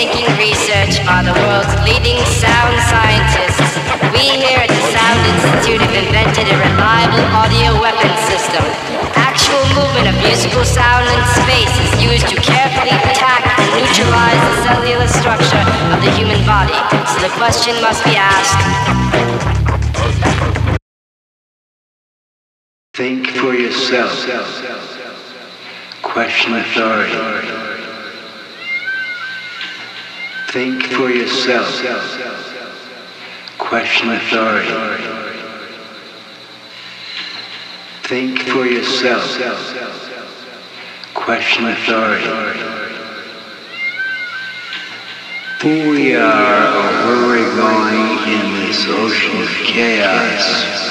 groundbreaking research by the world's leading sound scientists, we here at the Sound Institute have invented a reliable audio weapon system. Actual movement of musical sound in space is used to carefully attack and neutralize the cellular structure of the human body. So the question must be asked. Think for yourself. Question authority. Think for yourself. Question authority. Think for yourself. Question authority. Who we are or where we're going in this ocean of chaos